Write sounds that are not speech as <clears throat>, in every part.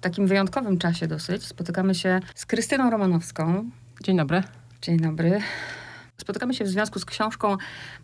w takim wyjątkowym czasie dosyć spotykamy się z Krystyną Romanowską. Dzień dobry. Dzień dobry. Spotykamy się w związku z książką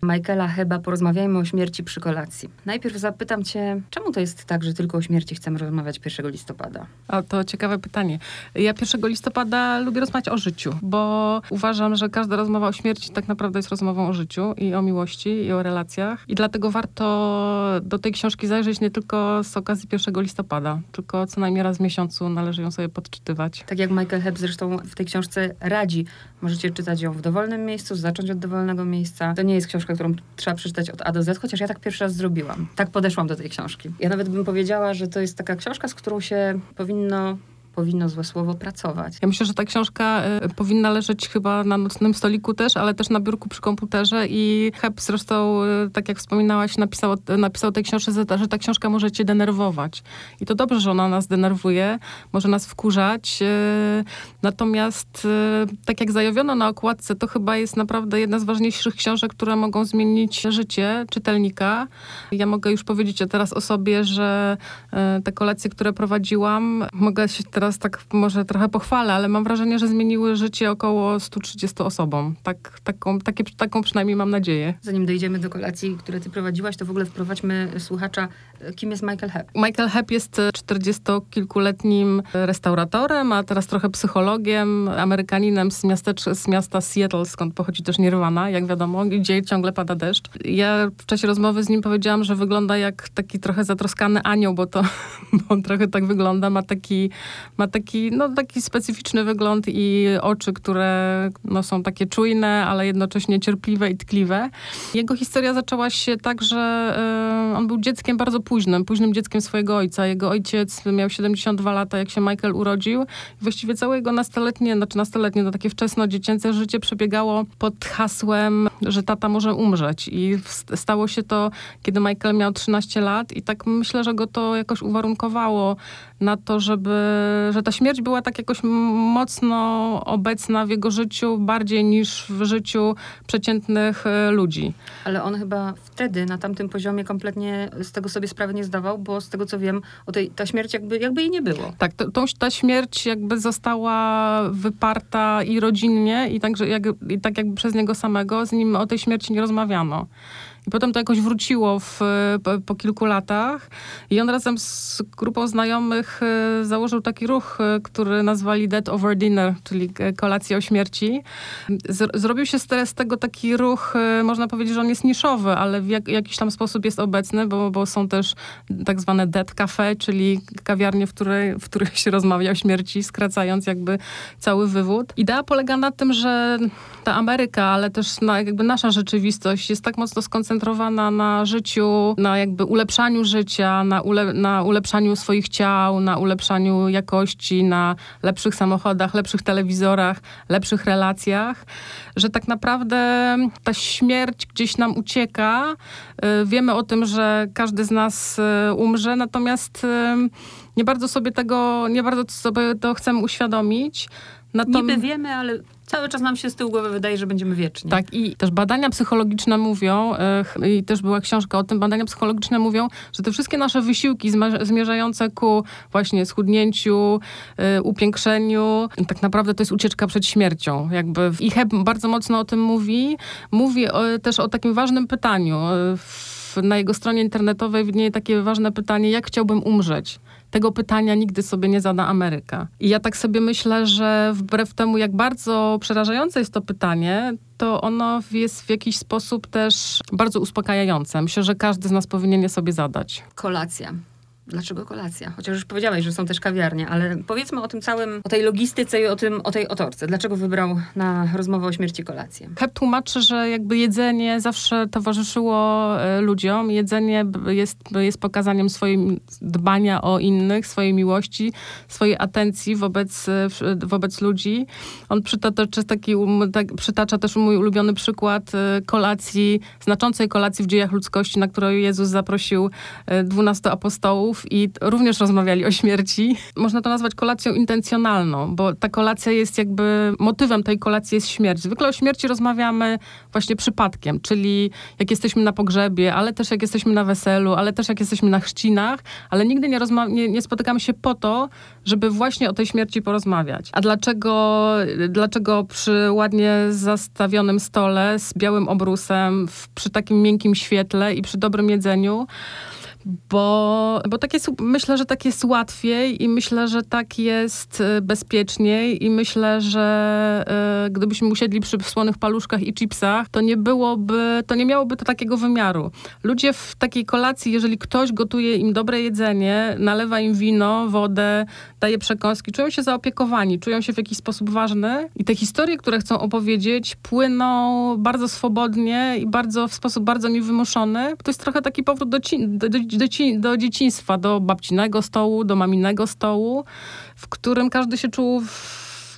Michaela Heba Porozmawiajmy o śmierci przy kolacji. Najpierw zapytam cię, czemu to jest tak, że tylko o śmierci chcemy rozmawiać 1 listopada? A to ciekawe pytanie. Ja 1 listopada lubię rozmawiać o życiu, bo uważam, że każda rozmowa o śmierci tak naprawdę jest rozmową o życiu i o miłości i o relacjach. I dlatego warto do tej książki zajrzeć nie tylko z okazji 1 listopada, tylko co najmniej raz w miesiącu należy ją sobie podczytywać. Tak jak Michael Heb zresztą w tej książce radzi. Możecie czytać ją w dowolnym miejscu, zacząć od dowolnego miejsca. To nie jest książka, którą trzeba przeczytać od A do Z, chociaż ja tak pierwszy raz zrobiłam. Tak podeszłam do tej książki. Ja nawet bym powiedziała, że to jest taka książka, z którą się powinno powinno złe słowo pracować. Ja myślę, że ta książka y, powinna leżeć chyba na nocnym stoliku też, ale też na biurku przy komputerze i Hep zresztą, y, tak jak wspominałaś, napisał, napisał tej książce, że ta, książka może cię denerwować. I to dobrze, że ona nas denerwuje, może nas wkurzać. Y, natomiast tak jak zajawiono na okładce, to chyba jest naprawdę jedna z ważniejszych książek, które mogą zmienić życie czytelnika. Ja mogę już powiedzieć teraz o sobie, że te kolekcje, które prowadziłam, mogę się teraz teraz tak może trochę pochwalę, ale mam wrażenie, że zmieniły życie około 130 osobom. Tak, taką, takie, taką przynajmniej mam nadzieję. Zanim dojdziemy do kolacji, które ty prowadziłaś, to w ogóle wprowadźmy słuchacza, kim jest Michael Hepp? Michael Hepp jest 40-kilkuletnim restauratorem, a teraz trochę psychologiem, amerykaninem z, miastecz- z miasta Seattle, skąd pochodzi też Nirvana, jak wiadomo, gdzie ciągle pada deszcz. Ja w czasie rozmowy z nim powiedziałam, że wygląda jak taki trochę zatroskany anioł, bo to <laughs> bo on trochę tak wygląda, ma taki ma taki, no, taki specyficzny wygląd i oczy, które no, są takie czujne, ale jednocześnie cierpliwe i tkliwe. Jego historia zaczęła się tak, że y, on był dzieckiem bardzo późnym, późnym dzieckiem swojego ojca. Jego ojciec miał 72 lata, jak się Michael urodził. Właściwie całe jego nastoletnie, znaczy nastoletnie, no takie wczesno dziecięce życie przebiegało pod hasłem, że tata może umrzeć. I stało się to, kiedy Michael miał 13 lat i tak myślę, że go to jakoś uwarunkowało na to, żeby że ta śmierć była tak jakoś mocno obecna w jego życiu, bardziej niż w życiu przeciętnych e, ludzi. Ale on chyba wtedy na tamtym poziomie kompletnie z tego sobie sprawy nie zdawał, bo z tego co wiem, o tej, ta śmierć jakby, jakby jej nie było. Tak, to, tą, ta śmierć jakby została wyparta i rodzinnie, i, także jak, i tak jakby przez niego samego, z nim o tej śmierci nie rozmawiano. I potem to jakoś wróciło w, po, po, kilku latach. I on razem z grupą znajomych e, założył taki ruch, e, który nazwali Dead Over Dinner, czyli kolacja o śmierci. Z, zrobił się z, tego taki ruch, e, można powiedzieć, że on jest niszowy, ale w jak, jakiś tam sposób jest obecny, bo, bo są też tak zwane dead cafe, czyli kawiarnie, w, której, w których się rozmawia o śmierci, skracając jakby cały wywód. Idea polega na tym, że ta Ameryka, ale też na, jakby nasza rzeczywistość jest tak mocno skoncentrowana skoncentrowana na życiu, na jakby ulepszaniu życia, na, ule, na ulepszaniu swoich ciał, na ulepszaniu jakości, na lepszych samochodach, lepszych telewizorach, lepszych relacjach, że tak naprawdę ta śmierć gdzieś nam ucieka. Y, wiemy o tym, że każdy z nas y, umrze, natomiast y, nie bardzo sobie tego, nie bardzo sobie to chcemy uświadomić. Niby wiemy, ale cały czas nam się z tyłu głowy wydaje, że będziemy wieczni. Tak, i też badania psychologiczne mówią, i też była książka o tym, badania psychologiczne mówią, że te wszystkie nasze wysiłki zmierzające ku właśnie schudnięciu, y, upiększeniu, tak naprawdę to jest ucieczka przed śmiercią. Jakby I Heb bardzo mocno o tym mówi. Mówi też o takim ważnym pytaniu. Na jego stronie internetowej widnieje takie ważne pytanie, jak chciałbym umrzeć? Tego pytania nigdy sobie nie zada Ameryka. I ja tak sobie myślę, że wbrew temu, jak bardzo przerażające jest to pytanie, to ono jest w jakiś sposób też bardzo uspokajające. Myślę, że każdy z nas powinien je sobie zadać. Kolacja. Dlaczego kolacja? Chociaż już powiedziałeś, że są też kawiarnie, ale powiedzmy o tym całym, o tej logistyce i o, tym, o tej otorce. Dlaczego wybrał na rozmowę o śmierci kolację? Hep tłumaczy, że jakby jedzenie zawsze towarzyszyło e, ludziom. Jedzenie jest, jest pokazaniem swojej dbania o innych, swojej miłości, swojej atencji wobec, e, wobec ludzi. On przytacza, taki, tak, przytacza też mój ulubiony przykład e, kolacji, znaczącej kolacji w dziejach ludzkości, na którą Jezus zaprosił dwunastu apostołów i również rozmawiali o śmierci. Można to nazwać kolacją intencjonalną, bo ta kolacja jest jakby, motywem tej kolacji jest śmierć. Zwykle o śmierci rozmawiamy właśnie przypadkiem, czyli jak jesteśmy na pogrzebie, ale też jak jesteśmy na weselu, ale też jak jesteśmy na chrzcinach, ale nigdy nie, nie, nie spotykamy się po to, żeby właśnie o tej śmierci porozmawiać. A dlaczego, dlaczego przy ładnie zastawionym stole z białym obrusem, w, przy takim miękkim świetle i przy dobrym jedzeniu bo, bo tak jest, myślę, że tak jest łatwiej i myślę, że tak jest e, bezpieczniej i myślę, że y, gdybyśmy usiedli przy słonych paluszkach i chipsach, to nie byłoby, to nie miałoby to takiego wymiaru. Ludzie w takiej kolacji, jeżeli ktoś gotuje im dobre jedzenie, nalewa im wino, wodę, daje przekąski, czują się zaopiekowani, czują się w jakiś sposób ważny i te historie, które chcą opowiedzieć, płyną bardzo swobodnie i bardzo w sposób bardzo niewymuszony. To jest trochę taki powrót do, do, do do, do dzieciństwa, do babcinego stołu, do maminego stołu, w którym każdy się czuł,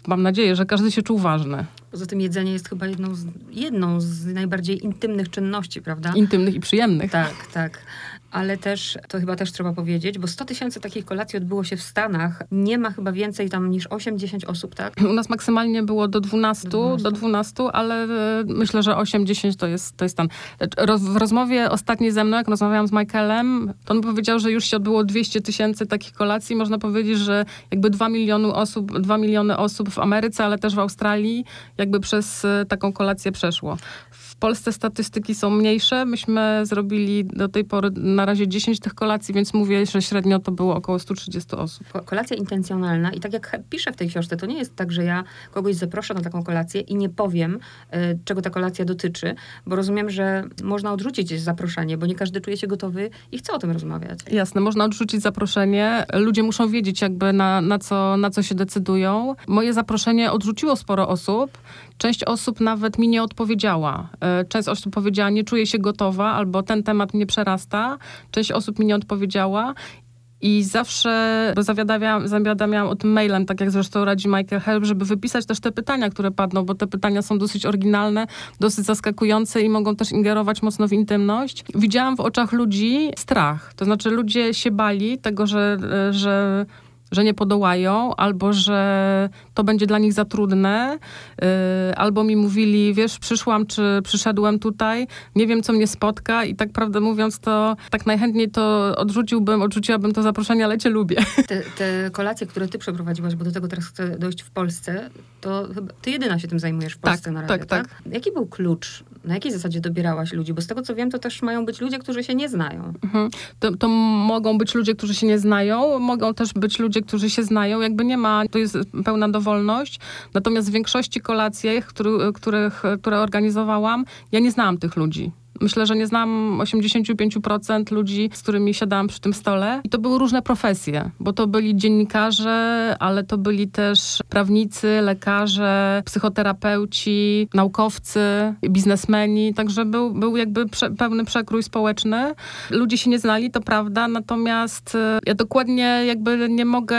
mam nadzieję, że każdy się czuł ważny. Poza tym jedzenie jest chyba jedną z, jedną z najbardziej intymnych czynności, prawda? Intymnych i przyjemnych. Tak, tak ale też, to chyba też trzeba powiedzieć, bo 100 tysięcy takich kolacji odbyło się w Stanach. Nie ma chyba więcej tam niż 8-10 osób, tak? U nas maksymalnie było do 12, do 12, do 12 ale e, myślę, że 8-10 to jest, to jest stan. w rozmowie ostatniej ze mną, jak rozmawiałam z Michaelem, to on powiedział, że już się odbyło 200 tysięcy takich kolacji. Można powiedzieć, że jakby 2 miliony osób, 2 miliony osób w Ameryce, ale też w Australii jakby przez e, taką kolację przeszło. Polsce statystyki są mniejsze. Myśmy zrobili do tej pory na razie 10 tych kolacji, więc mówię, że średnio to było około 130 osób. Kolacja intencjonalna i tak jak piszę w tej książce, to nie jest tak, że ja kogoś zaproszę na taką kolację i nie powiem, y, czego ta kolacja dotyczy, bo rozumiem, że można odrzucić zaproszenie, bo nie każdy czuje się gotowy i chce o tym rozmawiać. Jasne, można odrzucić zaproszenie. Ludzie muszą wiedzieć jakby na, na, co, na co się decydują. Moje zaproszenie odrzuciło sporo osób. Część osób nawet mi nie odpowiedziała. E, część osób powiedziała, nie czuję się gotowa, albo ten temat mnie przerasta. Część osób mi nie odpowiedziała. I zawsze zawiadamiałam, zawiadamiałam o tym mailem, tak jak zresztą radzi Michael Help, żeby wypisać też te pytania, które padną, bo te pytania są dosyć oryginalne, dosyć zaskakujące i mogą też ingerować mocno w intymność. Widziałam w oczach ludzi strach. To znaczy ludzie się bali tego, że, że że nie podołają, albo że to będzie dla nich za trudne, yy, albo mi mówili, wiesz, przyszłam, czy przyszedłem tutaj, nie wiem, co mnie spotka i tak prawdę mówiąc, to tak najchętniej to odrzuciłbym, odrzuciłabym to zaproszenie, ale cię lubię. <laughs> Te, te kolacje, które ty przeprowadziłaś, bo do tego teraz chcę dojść w Polsce, to chyba ty jedyna się tym zajmujesz w Polsce tak, na razie, tak, tak, tak? Jaki był klucz? Na jakiej zasadzie dobierałaś ludzi? Bo z tego, co wiem, to też mają być ludzie, którzy się nie znają. Mhm. To, to mogą być ludzie, którzy się nie znają, mogą też być ludzie, którzy się znają, jakby nie ma, to jest pełna dowolność. Natomiast w większości kolacji, który, których, które organizowałam, ja nie znałam tych ludzi. Myślę, że nie znam 85% ludzi, z którymi siadałam przy tym stole. I to były różne profesje, bo to byli dziennikarze, ale to byli też prawnicy, lekarze, psychoterapeuci, naukowcy, biznesmeni. Także był, był jakby prze, pełny przekrój społeczny. Ludzie się nie znali, to prawda, natomiast e, ja dokładnie jakby nie mogę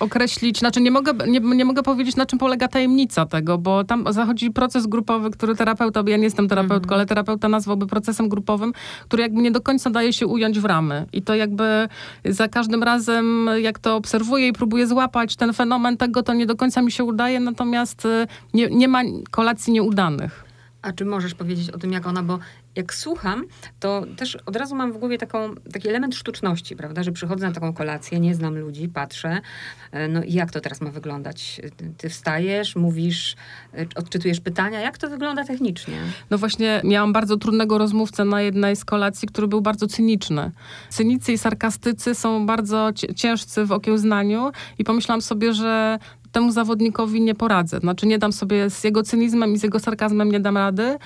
określić, znaczy nie mogę, nie, nie mogę powiedzieć, na czym polega tajemnica tego, bo tam zachodzi proces grupowy, który terapeuta, bo ja nie jestem terapeutką, mm. ale terapeuta nazwał nazwałby procesem grupowym, który jakby nie do końca daje się ująć w ramy. I to jakby za każdym razem, jak to obserwuję i próbuję złapać ten fenomen tego, to nie do końca mi się udaje, natomiast y, nie, nie ma kolacji nieudanych. A czy możesz powiedzieć o tym, jak ona, bo jak słucham, to też od razu mam w głowie taką, taki element sztuczności, prawda, że przychodzę na taką kolację, nie znam ludzi, patrzę, e, no i jak to teraz ma wyglądać? Ty wstajesz, mówisz, e, odczytujesz pytania, jak to wygląda technicznie? No właśnie, miałam bardzo trudnego rozmówcę na jednej z kolacji, który był bardzo cyniczny. Cynicy i sarkastycy są bardzo ciężcy w okiełznaniu i pomyślałam sobie, że temu zawodnikowi nie poradzę. Znaczy nie dam sobie z jego cynizmem i z jego sarkazmem nie dam rady,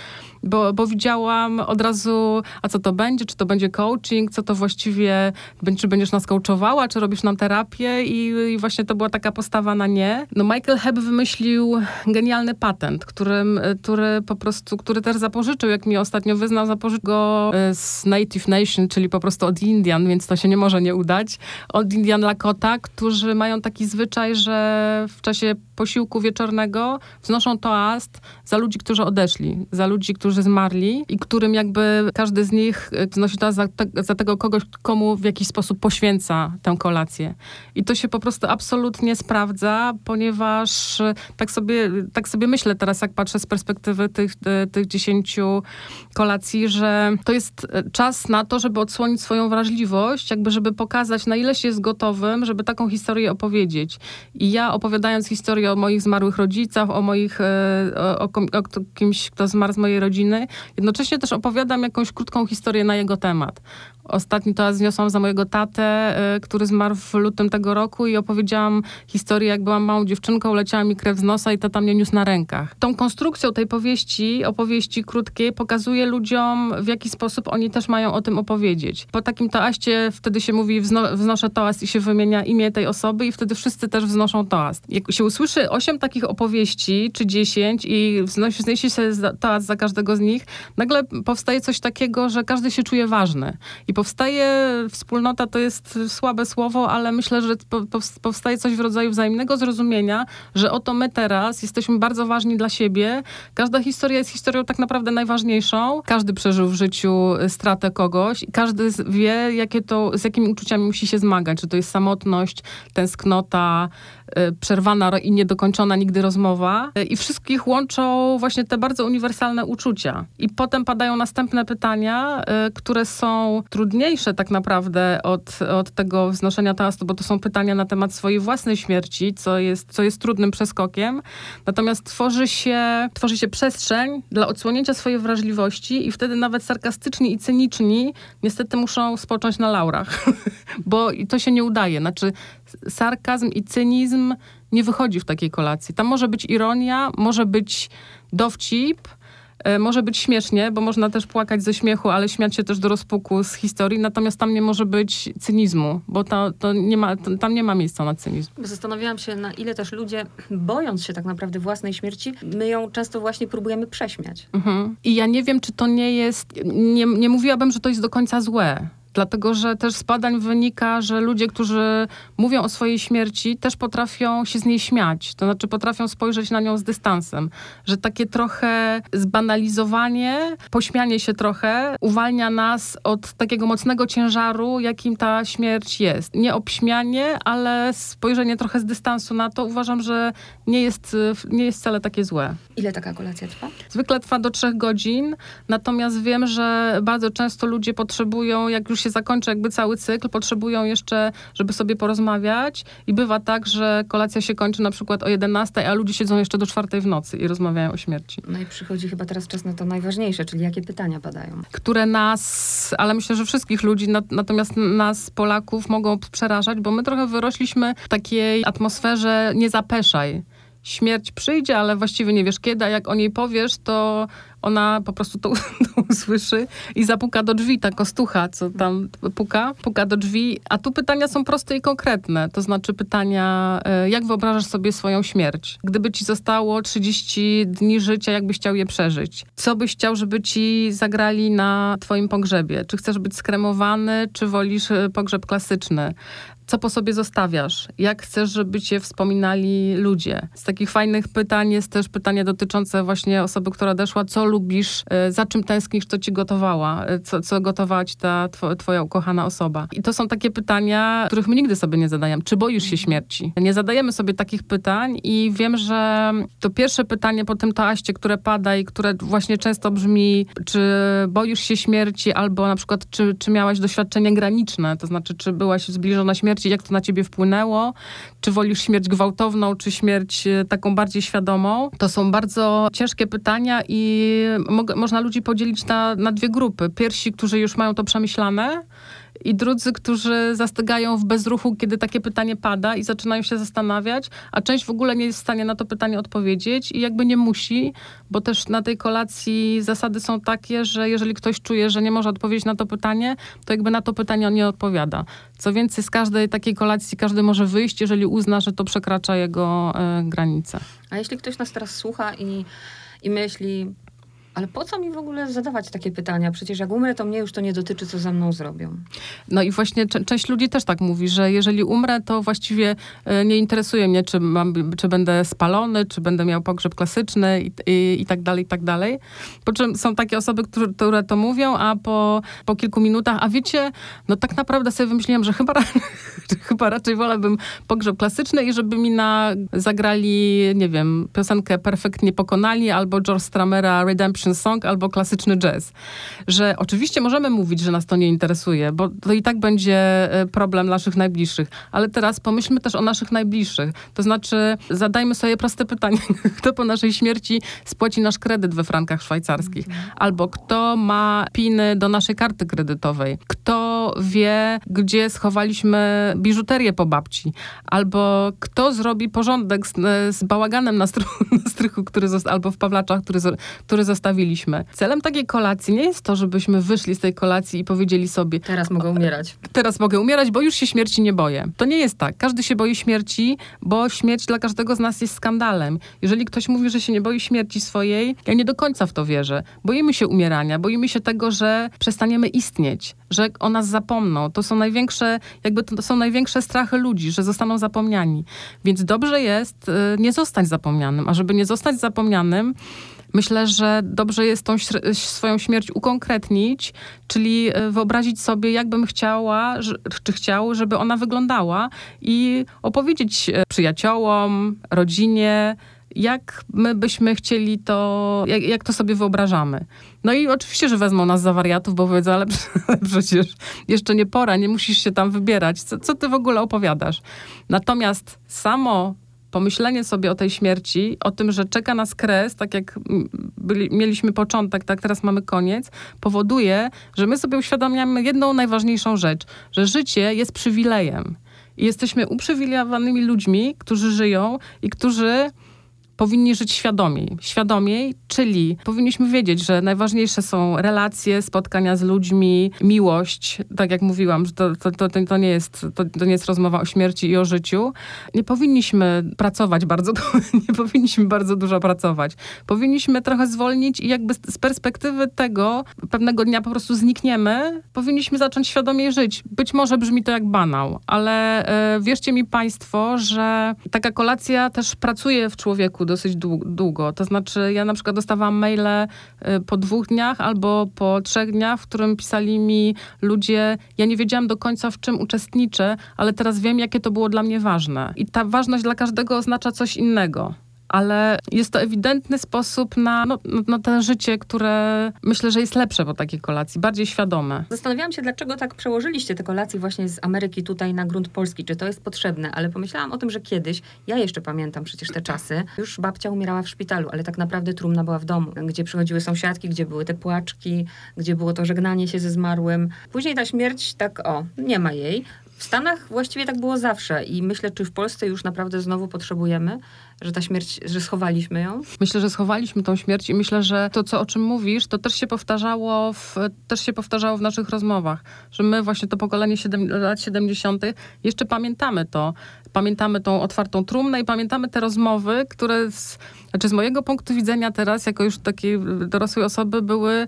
bo, bo widziałam od razu, a co to będzie, czy to będzie coaching, co to właściwie, czy będziesz nas coachowała, czy robisz nam terapię i, i właśnie to była taka postawa na nie. No Michael Hebb wymyślił genialny patent, którym, który po prostu, który też zapożyczył, jak mi ostatnio wyznał, zapożyczył go e, z Native Nation, czyli po prostu od Indian, więc to się nie może nie udać, od Indian Lakota, którzy mają taki zwyczaj, że w czasie posiłku wieczornego wznoszą toast za ludzi, którzy odeszli, za ludzi, którzy zmarli i którym jakby każdy z nich e, wznosi toast za, te, za tego kogoś, komu w jakiś sposób poświęca tę kolację. I to się po prostu absolutnie sprawdza, ponieważ e, tak sobie, tak sobie myślę teraz, jak patrzę z perspektywy tych, e, tych dziesięciu kolacji, że to jest czas na to, żeby odsłonić swoją wrażliwość, jakby żeby pokazać, na ile się jest gotowym, żeby taką historię opowiedzieć. I ja opowiadając historię o moich zmarłych rodzicach, o moich, e, o, o kimś, kto zmarł z mojej rodziny, jednocześnie też opowiadam jakąś krótką historię na jego temat. Ostatni to zniosłam za mojego tatę, y, który zmarł w lutym tego roku i opowiedziałam historię, jak byłam małą dziewczynką, leciała mi krew z nosa i tata mnie niósł na rękach. Tą konstrukcją tej powieści, opowieści krótkiej, pokazuje ludziom, w jaki sposób oni też mają o tym opowiedzieć. Po takim toaście wtedy się mówi, wzno, wznoszę toast i się wymienia imię tej osoby i wtedy wszyscy też wznoszą toast. Jak się usłyszy osiem takich opowieści, czy dziesięć i wznosi, się toast za każdego z nich, nagle powstaje coś takiego, że każdy się czuje ważny. I powstaje wspólnota, to jest słabe słowo, ale myślę, że powstaje coś w rodzaju wzajemnego zrozumienia, że oto my teraz jesteśmy bardzo ważni dla siebie. Każda historia jest historią tak naprawdę najważniejszą. Każdy przeżył w życiu stratę kogoś i każdy wie, jakie to, z jakimi uczuciami musi się zmagać. Czy to jest samotność, tęsknota, Y, przerwana i niedokończona nigdy rozmowa. Y, I wszystkich łączą właśnie te bardzo uniwersalne uczucia. I potem padają następne pytania, y, które są trudniejsze tak naprawdę od, od tego wznoszenia toastu, bo to są pytania na temat swojej własnej śmierci, co jest, co jest trudnym przeskokiem. Natomiast tworzy się, tworzy się przestrzeń dla odsłonięcia swojej wrażliwości i wtedy nawet sarkastyczni i cyniczni niestety muszą spocząć na laurach, <laughs> bo to się nie udaje. Znaczy sarkazm i cynizm nie wychodzi w takiej kolacji. Tam może być ironia, może być dowcip, e, może być śmiesznie, bo można też płakać ze śmiechu, ale śmiać się też do rozpuku z historii, natomiast tam nie może być cynizmu, bo to, to nie ma, tam nie ma miejsca na cynizm. Zastanawiałam się, na ile też ludzie, bojąc się tak naprawdę własnej śmierci, my ją często właśnie próbujemy prześmiać. Mhm. I ja nie wiem, czy to nie jest, nie, nie mówiłabym, że to jest do końca złe Dlatego, że też z badań wynika, że ludzie, którzy mówią o swojej śmierci, też potrafią się z niej śmiać. To znaczy potrafią spojrzeć na nią z dystansem. Że takie trochę zbanalizowanie, pośmianie się trochę uwalnia nas od takiego mocnego ciężaru, jakim ta śmierć jest. Nie obśmianie, ale spojrzenie trochę z dystansu na to uważam, że nie jest, nie jest wcale takie złe. Ile taka kolacja trwa? Zwykle trwa do trzech godzin, natomiast wiem, że bardzo często ludzie potrzebują, jak już się zakończy jakby cały cykl, potrzebują jeszcze, żeby sobie porozmawiać i bywa tak, że kolacja się kończy na przykład o 11, a ludzie siedzą jeszcze do czwartej w nocy i rozmawiają o śmierci. No i przychodzi chyba teraz czas na to najważniejsze, czyli jakie pytania padają. Które nas, ale myślę, że wszystkich ludzi, natomiast nas, Polaków, mogą przerażać, bo my trochę wyrośliśmy w takiej atmosferze nie zapeszaj śmierć przyjdzie, ale właściwie nie wiesz kiedy, a jak o niej powiesz, to ona po prostu to, <laughs> to usłyszy i zapuka do drzwi, ta kostucha, co tam puka, puka do drzwi. A tu pytania są proste i konkretne. To znaczy pytania, e, jak wyobrażasz sobie swoją śmierć? Gdyby ci zostało 30 dni życia, jak byś chciał je przeżyć? Co byś chciał, żeby ci zagrali na twoim pogrzebie? Czy chcesz być skremowany, czy wolisz e, pogrzeb klasyczny? Co po sobie zostawiasz? Jak chcesz, żeby cię wspominali ludzie? Z takich fajnych pytań jest też pytanie dotyczące właśnie osoby, która odeszła. Co lubisz? E, za czym tęsknisz? Co ci gotowała? E, co, co gotowała ci ta twoja ukochana osoba? I to są takie pytania, których my nigdy sobie nie zadajemy. Czy boisz się śmierci? Nie zadajemy sobie takich pytań i wiem, że to pierwsze pytanie po tym toaście, które pada i które właśnie często brzmi, czy boisz się śmierci albo na przykład, czy, czy miałaś doświadczenie graniczne? To znaczy, czy byłaś zbliżona śmierci śmierci, jak to na ciebie wpłynęło, czy wolisz śmierć gwałtowną, czy śmierć e, taką bardziej świadomą. To są bardzo ciężkie pytania i mo można ludzi podzielić na, na dwie grupy. Pierwsi, którzy już mają to przemyślane, i drudzy, którzy zastygają w bezruchu, kiedy takie pytanie pada i zaczynają się zastanawiać, a część w ogóle nie jest w stanie na to pytanie odpowiedzieć i jakby nie musi, bo też na tej kolacji zasady są takie, że jeżeli ktoś czuje, że nie może odpowiedzieć na to pytanie, to jakby na to pytanie on nie odpowiada. Co więcej, z każdej takiej kolacji każdy może wyjść, jeżeli uzna, że to przekracza jego y, granice. A jeśli ktoś nas teraz słucha i, i myśli, Ale po co mi w ogóle zadawać takie pytania? Przecież jak umrę, to mnie już to nie dotyczy, co ze mną zrobią. No i właśnie część ludzi też tak mówi, że jeżeli umrę, to właściwie e, nie interesuje mnie, czy, mam, czy będę spalony, czy będę miał pogrzeb klasyczny i, i, i tak dalej, i tak dalej. Po czym są takie osoby, które, które to mówią, a po, po kilku minutach, a wiecie, no tak naprawdę sobie wymyśliłam, że chyba, <laughs> chyba raczej wolałbym pogrzeb klasyczny i żeby mi na, zagrali, nie wiem, piosenkę Perfektnie Pokonali albo George Stramera Redemption Song albo klasyczny jazz. Że oczywiście możemy mówić, że nas to nie interesuje, bo to i tak będzie e, problem naszych najbliższych. Ale teraz pomyślmy też o naszych najbliższych. To znaczy zadajmy sobie proste pytanie. <laughs> Kto po naszej śmierci spłaci nasz kredyt we frankach szwajcarskich? Albo kto ma piny do naszej karty kredytowej? Kto wie, gdzie schowaliśmy biżuterię po babci? Albo kto zrobi porządek z, z bałaganem na, <laughs> na strychu, który zosta- albo w Pawlaczach, który, który zostawiliśmy. Celem takiej kolacji nie jest to, żebyśmy wyszli z tej kolacji i powiedzieli sobie... Teraz mogę umierać. Teraz mogę umierać, bo już się śmierci nie boję. To nie jest tak. Każdy się boi śmierci, bo śmierć dla każdego z nas jest skandalem. Jeżeli ktoś mówi, że się nie boi śmierci swojej, ja nie do końca w to wierzę. Boimy się umierania, boimy się tego, że przestaniemy istnieć, że o nas zapomną. To są największe, jakby to są największe strachy ludzi, że zostaną zapomniani. Więc dobrze jest y, nie zostać zapomnianym. A żeby nie zostać zapomnianym, myślę, że dobrze jest tą swoją śmierć ukonkretnić, czyli y, wyobrazić sobie, jakbym chciała, czy chciał, żeby ona wyglądała i opowiedzieć y, przyjaciołom, rodzinie, jak my byśmy chcieli to, jak, jak, to sobie wyobrażamy. No i oczywiście, że wezmą nas za wariatów, bo powiedzą, ale <laughs> przecież jeszcze nie pora, nie musisz się tam wybierać. Co, co ty w ogóle opowiadasz? Natomiast samo pomyślenie sobie o tej śmierci, o tym, że czeka nas kres, tak jak byli, mieliśmy początek, tak teraz mamy koniec, powoduje, że my sobie uświadamiamy jedną najważniejszą rzecz, że życie jest przywilejem. I jesteśmy uprzywilejowanymi ludźmi, którzy żyją i którzy powinni żyć świadomiej. Świadomiej, czyli powinniśmy wiedzieć, że najważniejsze są relacje, spotkania z ludźmi, miłość. Tak jak mówiłam, że to, to, to, to, nie, jest, to, to nie jest rozmowa o śmierci i o życiu. Nie powinniśmy pracować bardzo, <laughs> nie powinniśmy bardzo dużo pracować. Powinniśmy trochę zwolnić i jakby z perspektywy tego pewnego dnia po prostu znikniemy, powinniśmy zacząć świadomie żyć. Być może brzmi to jak banał, ale e, wierzcie mi państwo, że taka kolacja też pracuje w człowieku dosyć długo. To znaczy, ja na przykład dostawałam maile y, po dwóch dniach albo po trzech dniach, w którym pisali mi ludzie, ja nie wiedziałam do końca, w czym uczestniczę, ale teraz wiem, jakie to było dla mnie ważne. I ta ważność dla każdego oznacza coś innego ale jest to ewidentny sposób na, no, na to życie, które myślę, że jest lepsze po takiej kolacji, bardziej świadome. Zastanawiałam się, dlaczego tak przełożyliście te kolacje właśnie z Ameryki tutaj na grunt polski, czy to jest potrzebne, ale pomyślałam o tym, że kiedyś, ja jeszcze pamiętam przecież te czasy, już babcia umierała w szpitalu, ale tak naprawdę trumna była w domu, gdzie przychodziły sąsiadki, gdzie były te płaczki, gdzie było to żegnanie się ze zmarłym. Później ta śmierć, tak o, nie ma jej. W Stanach właściwie tak było zawsze i myślę, czy w Polsce już naprawdę znowu potrzebujemy, że ta śmierć, że schowaliśmy ją? Myślę, że schowaliśmy tą śmierć i myślę, że to, co, o czym mówisz, to też się powtarzało w, też się powtarzało w naszych rozmowach, że my właśnie to pokolenie lat 70. jeszcze pamiętamy to. Pamiętamy tą otwartą trumnę i pamiętamy te rozmowy, które z, znaczy z mojego punktu widzenia teraz, jako już takiej dorosłej osoby, były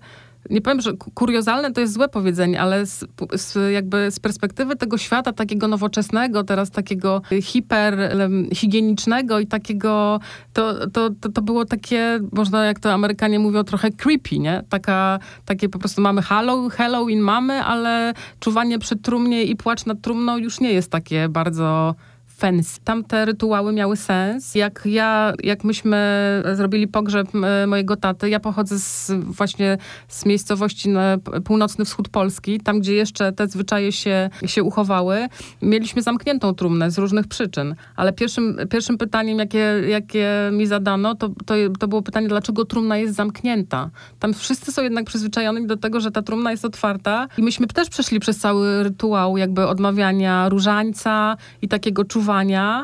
nie powiem, że kuriozalne to jest złe powiedzenie, ale z, z, jakby z perspektywy tego świata takiego nowoczesnego, teraz takiego hiperhigienicznego i takiego, to, to, to, to, było takie, można jak to Amerykanie mówią, trochę creepy, nie? Taka, takie po prostu mamy Halloween, Halloween mamy, ale czuwanie przy trumnie i płacz nad trumną już nie jest takie bardzo fancy. Tam te rytuały miały sens. Jak ja, jak myśmy zrobili pogrzeb mojego taty, ja pochodzę z, właśnie z miejscowości na północny wschód Polski, tam gdzie jeszcze te zwyczaje się, się uchowały. Mieliśmy zamkniętą trumnę z różnych przyczyn, ale pierwszym, pierwszym pytaniem, jakie, jakie mi zadano, to, to, to było pytanie, dlaczego trumna jest zamknięta. Tam wszyscy są jednak przyzwyczajeni do tego, że ta trumna jest otwarta i myśmy też przeszli przez cały rytuał jakby odmawiania różańca i takiego czuwania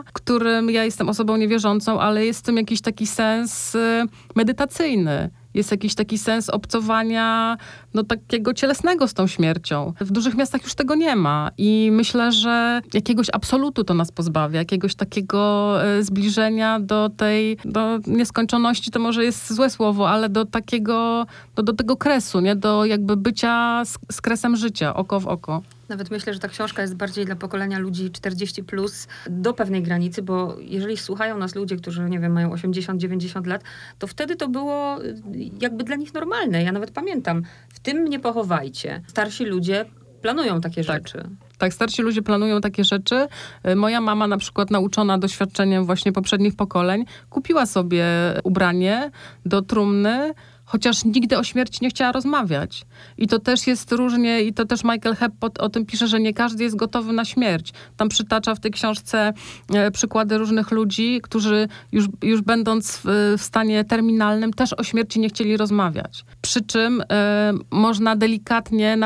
w którym ja jestem osobą niewierzącą, ale jest w tym jakiś taki sens y, medytacyjny. jest jakiś taki sens obcowania, no takiego cielesnego z tą śmiercią. W dużych miastach już tego nie ma i myślę, że jakiegoś absolutu to nas pozbawia, jakiegoś takiego e, zbliżenia do tej, do nieskończoności, to może jest złe słowo, ale do takiego, do, do tego kresu, nie? Do jakby bycia z, z kresem życia, oko w oko. Nawet myślę, że ta książka jest bardziej dla pokolenia ludzi 40 plus do pewnej granicy, bo jeżeli słuchają nas ludzie, którzy, nie wiem, mają 80-90 lat, to wtedy to było y, jakby dla nich normalne. Ja nawet pamiętam, w tym mnie pochowajcie. Starsi ludzie planują takie tak. rzeczy. Tak, starsi ludzie planują takie rzeczy. Y, moja mama, na przykład, nauczona doświadczeniem właśnie poprzednich pokoleń, kupiła sobie ubranie do trumny, chociaż nigdy o śmierci nie chciała rozmawiać. I to też jest różnie, i to też Michael Hepp o, tym pisze, że nie każdy jest gotowy na śmierć. Tam przytacza w tej książce e, przykłady różnych ludzi, którzy już, już będąc w, w, stanie terminalnym też o śmierci nie chcieli rozmawiać. Przy czym e, można delikatnie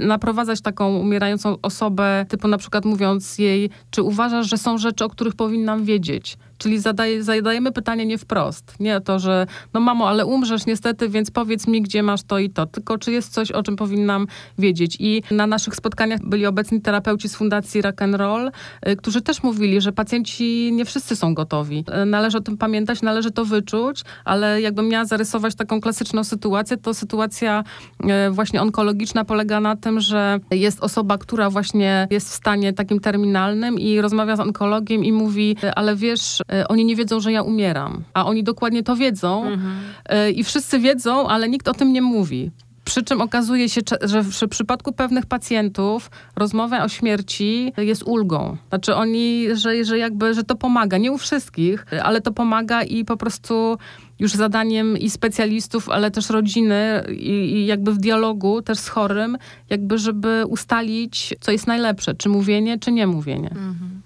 naprowadzać taką umierającą osobę, typu na przykład mówiąc jej, czy uważasz, że są rzeczy, o których powinnam wiedzieć? Czyli zadaje, zadajemy pytanie nie wprost. Nie to, że no mamo, ale umrzesz niestety, więc powiedz mi, gdzie masz to i to. Tylko czy jest coś, o czym powinnam wiedzieć. I na naszych spotkaniach byli obecni terapeuci z Fundacji Rock and Roll, y, którzy też mówili, że pacjenci nie wszyscy są gotowi. Y, należy o tym pamiętać, należy to wyczuć, ale jakbym miała zarysować taką klasyczną sytuację, to sytuacja y, właśnie onkologiczna polega na tym, że jest osoba, która właśnie jest w stanie takim terminalnym i rozmawia z onkologiem i mówi, ale wiesz, oni nie wiedzą, że ja umieram, a oni dokładnie to wiedzą mhm. E, i wszyscy wiedzą, ale nikt o tym nie mówi. Przy czym okazuje się, że w przypadku pewnych pacjentów rozmowa o śmierci jest ulgą. Znaczy oni, że, że jakby, że to pomaga. Nie u wszystkich, ale to pomaga i po prostu już zadaniem i specjalistów, ale też rodziny i, i, jakby w dialogu też z chorym, jakby żeby ustalić, co jest najlepsze, czy mówienie, czy nie mówienie. Mhm.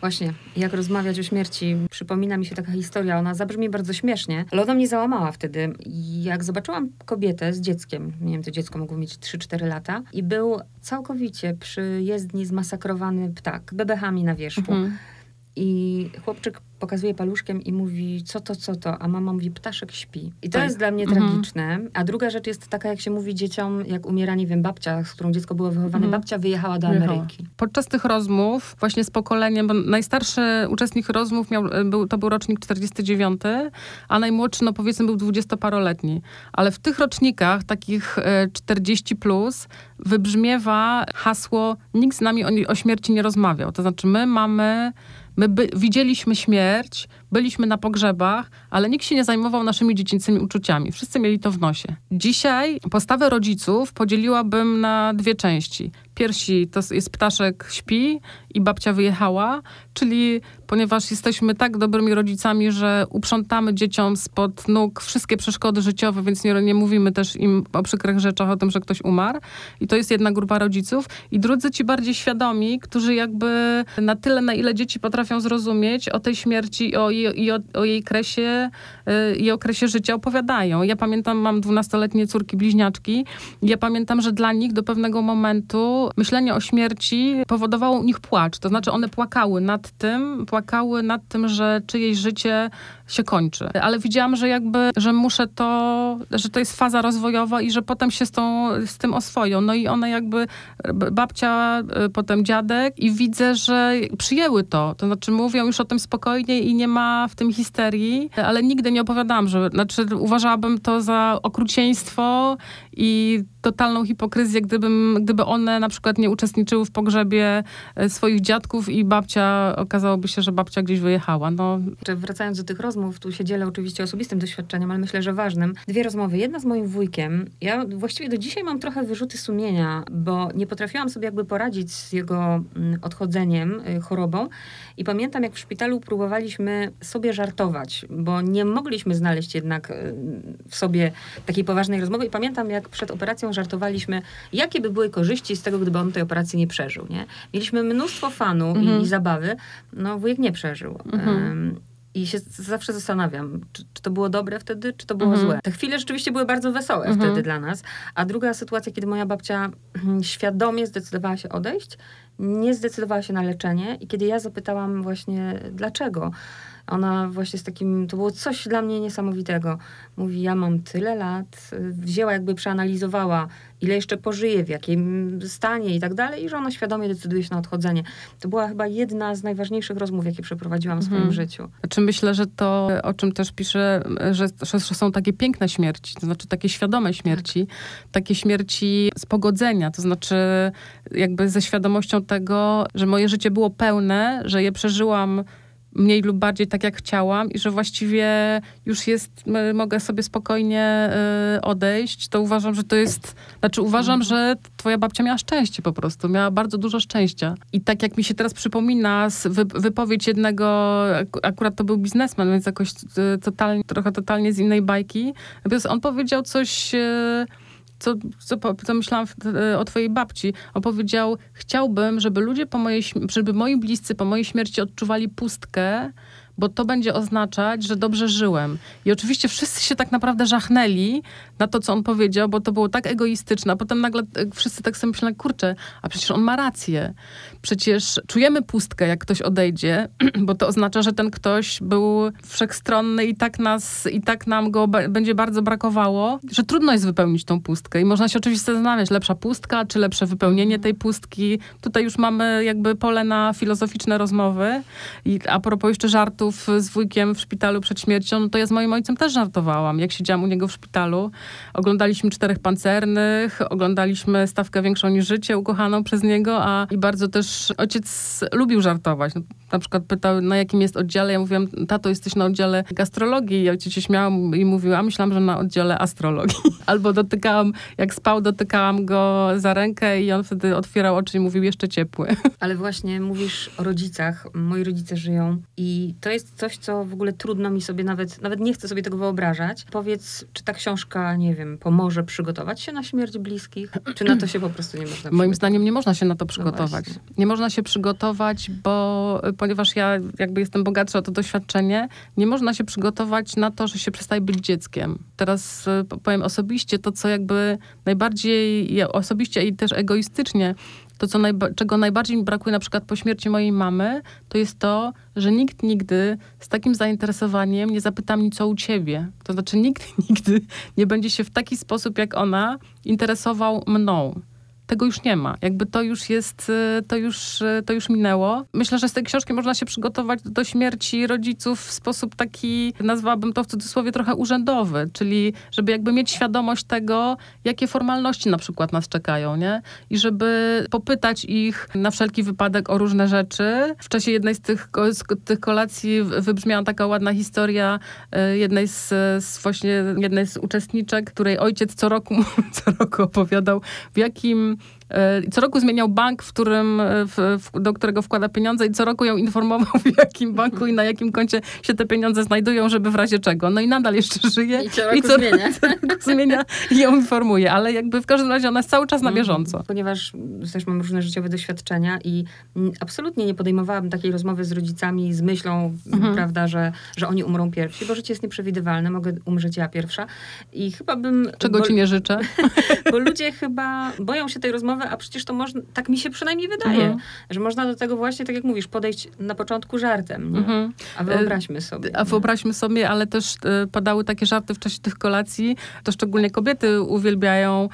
Właśnie, jak rozmawiać o śmierci. Przypomina mi się taka historia, ona zabrzmi bardzo śmiesznie, ale ona mnie załamała wtedy. Jak zobaczyłam kobietę z dzieckiem, nie wiem, to dziecko mogło mieć 3-4 lata, i był całkowicie przy jezdni zmasakrowany ptak, bebechami na wierzchu. Mhm. I chłopczyk pokazuje paluszkiem i mówi, co to, co to, a mama mówi, ptaszek śpi. I to tak. jest dla mnie mhm. tragiczne. A druga rzecz jest taka, jak się mówi dzieciom, jak umiera, nie wiem, babcia, z którą dziecko było wychowane, mhm. babcia wyjechała do Ameryki. Podczas tych rozmów, właśnie z pokoleniem, bo najstarszy uczestnik rozmów miał, był, to był rocznik 49, a najmłodszy, no powiedzmy, był dwudziestoparoletni. Ale w tych rocznikach, takich 40 e, plus, wybrzmiewa hasło, nikt z nami o, o śmierci nie rozmawiał. To znaczy, my mamy My by, widzieliśmy śmierć, byliśmy na pogrzebach, ale nikt się nie zajmował naszymi dziecięcymi uczuciami. Wszyscy mieli to w nosie. Dzisiaj postawę rodziców podzieliłabym na dwie części. Piersi to jest ptaszek śpi i babcia wyjechała, czyli ponieważ jesteśmy tak dobrymi rodzicami, że uprzątamy dzieciom spod nóg wszystkie przeszkody życiowe, więc nie, nie mówimy też im o przykrych rzeczach, o tym, że ktoś umarł. I to jest jedna grupa rodziców. I drudzy ci bardziej świadomi, którzy jakby na tyle, na ile dzieci potrafią zrozumieć o tej śmierci o, i o, o jej kresie y, i okresie życia opowiadają. Ja pamiętam, mam dwunastoletnie córki bliźniaczki. Ja pamiętam, że dla nich do pewnego momentu myślenie o śmierci powodowało u nich płacz. To znaczy one płakały nad tym, płakały nad tym, że czyjeś życie się kończy. Ale widziałam, że jakby, że muszę to, że to jest faza rozwojowa i że potem się z, tą, z tym oswoją. No i one jakby, babcia, y, potem dziadek i widzę, że przyjęły to. To znaczy mówią już o tym spokojnie i nie ma w tym histerii, ale nigdy nie opowiadałam, że, znaczy uważałabym to za okrucieństwo i totalną hipokryzję, gdybym, gdyby one na przykład nie uczestniczyły w pogrzebie e, swoich dziadków i babcia, okazałoby się, że babcia gdzieś wyjechała. No. Wracając do tych rozmów, tu się dzielę oczywiście osobistym doświadczeniem, ale myślę, że ważnym. Dwie rozmowy. Jedna z moim wujkiem. Ja właściwie do dzisiaj mam trochę wyrzuty sumienia, bo nie potrafiłam sobie jakby poradzić z jego mm, odchodzeniem, y, chorobą. I pamiętam, jak w szpitalu próbowaliśmy sobie żartować, bo nie mogliśmy znaleźć jednak y, w sobie takiej poważnej rozmowy. I pamiętam, jak przed operacją żartowaliśmy, jakie by były korzyści z tego, gdyby on tej operacji nie przeżył. Nie? Mieliśmy mnóstwo mhm. i, i, zabawy. No, wujek nie przeżył. Mhm. I się zawsze zastanawiam, czy, czy, to było dobre wtedy, czy to było mhm. złe. Te chwile rzeczywiście były bardzo wesołe mhm. wtedy dla nas. A druga sytuacja, kiedy moja babcia hmm, świadomie zdecydowała się odejść, nie zdecydowała się na leczenie i kiedy ja zapytałam właśnie dlaczego, Ona właśnie z takim, to było coś dla mnie niesamowitego. Mówi, ja mam tyle lat, wzięła jakby przeanalizowała, ile jeszcze pożyje, w jakim stanie i tak dalej, i że ona świadomie decyduje się na odchodzenie. To była chyba jedna z najważniejszych rozmów, jakie przeprowadziłam w swoim mhm. życiu. Znaczy myślę, że to, o czym też piszę, że, że są takie piękne śmierci, to znaczy takie świadome śmierci, tak. takie śmierci z pogodzenia, to znaczy jakby ze świadomością tego, że moje życie było pełne, że je przeżyłam mniej lub bardziej tak, jak chciałam i że właściwie już jest, mogę sobie spokojnie y, odejść, to uważam, że to jest, znaczy uważam, że twoja babcia miała szczęście po prostu, miała bardzo dużo szczęścia. I tak jak mi się teraz przypomina wy, wypowiedź jednego, akurat to był biznesmen, więc jakoś y, totalnie, trochę totalnie z innej bajki, on powiedział coś... Co, co, co myślałam e, o twojej babci. Opowiedział, chciałbym, żeby ludzie po mojej, żeby moi bliscy po mojej śmierci odczuwali pustkę, bo to będzie oznaczać, że dobrze żyłem. I oczywiście wszyscy się tak naprawdę żachnęli na to, co on powiedział, bo to było tak egoistyczne. A potem nagle e, wszyscy tak sobie myśleli, kurczę, a przecież on ma rację. Przecież czujemy pustkę, jak ktoś odejdzie, <clears throat> bo to oznacza, że ten ktoś był wszechstronny i tak nas, i tak nam go będzie bardzo brakowało, że trudno jest wypełnić tą pustkę. I można się oczywiście zastanawiać, lepsza pustka, czy lepsze wypełnienie tej pustki. Tutaj już mamy jakby pole na filozoficzne rozmowy. I a propos jeszcze żartów z wujkiem w szpitalu przed śmiercią, no to ja z moim ojcem też żartowałam. Jak siedziałam u niego w szpitalu, oglądaliśmy Czterech Pancernych, oglądaliśmy Stawkę Większą niż Życie, ukochaną przez niego, a i bardzo też ojciec lubił żartować. No, na przykład pytał, na jakim jest oddziale. Ja mówiłam, tato, jesteś na oddziale gastrologii. I ojciec się śmiał i mówił, a myślałam, że na oddziale astrologii. <laughs> Albo dotykałam, jak spał, dotykałam go za rękę i on wtedy otwierał oczy i mówił, jeszcze ciepły. <laughs> Ale właśnie mówisz o rodzicach. Moi rodzice żyją i to jest coś, co w ogóle trudno mi sobie nawet, nawet nie chcę sobie tego wyobrażać. Powiedz, czy ta książka, nie wiem, pomoże przygotować się na śmierć bliskich? Czy na to się po prostu nie można Moim zdaniem nie można się na to no przygotować. No nie można się przygotować, bo ponieważ ja jakby jestem bogatsza o to doświadczenie, nie można się przygotować na to, że się przestaje być dzieckiem. Teraz e, powiem osobiście to, co jakby najbardziej, osobiście i też egoistycznie, to, co najba czego najbardziej mi brakuje na przykład po śmierci mojej mamy, to jest to, że nikt nigdy z takim zainteresowaniem nie zapyta mnie, co u ciebie. To znaczy nikt <laughs> nigdy nie będzie się w taki sposób, jak ona, interesował mną tego już nie ma. Jakby to już jest, y, to już, y, to już minęło. Myślę, że z tej książki można się przygotować do śmierci rodziców w sposób taki, nazwałabym to w cudzysłowie trochę urzędowy, czyli żeby jakby mieć świadomość tego, jakie formalności na przykład nas czekają, nie? I żeby popytać ich na wszelki wypadek o różne rzeczy. W czasie jednej z tych, z tych kolacji wybrzmiała taka ładna historia y, jednej z, z właśnie jednej z uczestniczek, której ojciec co roku, <laughs> co roku opowiadał, w jakim co roku zmieniał bank, w którym, e, w, w, do którego wkłada pieniądze i co roku ją informował, w jakim banku i na jakim koncie się te pieniądze znajdują, żeby w razie czego. No i nadal jeszcze żyje. I co roku, I co zmienia. roku zmienia i ją informuje, ale jakby w każdym razie ona jest cały czas na mhm. bieżąco. Ponieważ też mam różne życiowe doświadczenia i absolutnie nie podejmowałabym takiej rozmowy z rodzicami z myślą, mhm. prawda, że, że oni umrą pierwsi, bo życie jest nieprzewidywalne, mogę umrzeć ja pierwsza i chyba bym... Czego bo, ci nie życzę? <laughs> bo ludzie chyba boją się tej rozmowy, a przecież to można, tak mi się przynajmniej wydaje, mhm. że można do tego właśnie, tak jak mówisz, podejść na początku żartem. Mhm. A wyobraźmy sobie. A wyobraźmy sobie, ale też y, padały takie żarty w czasie tych kolacji, to szczególnie kobiety uwielbiają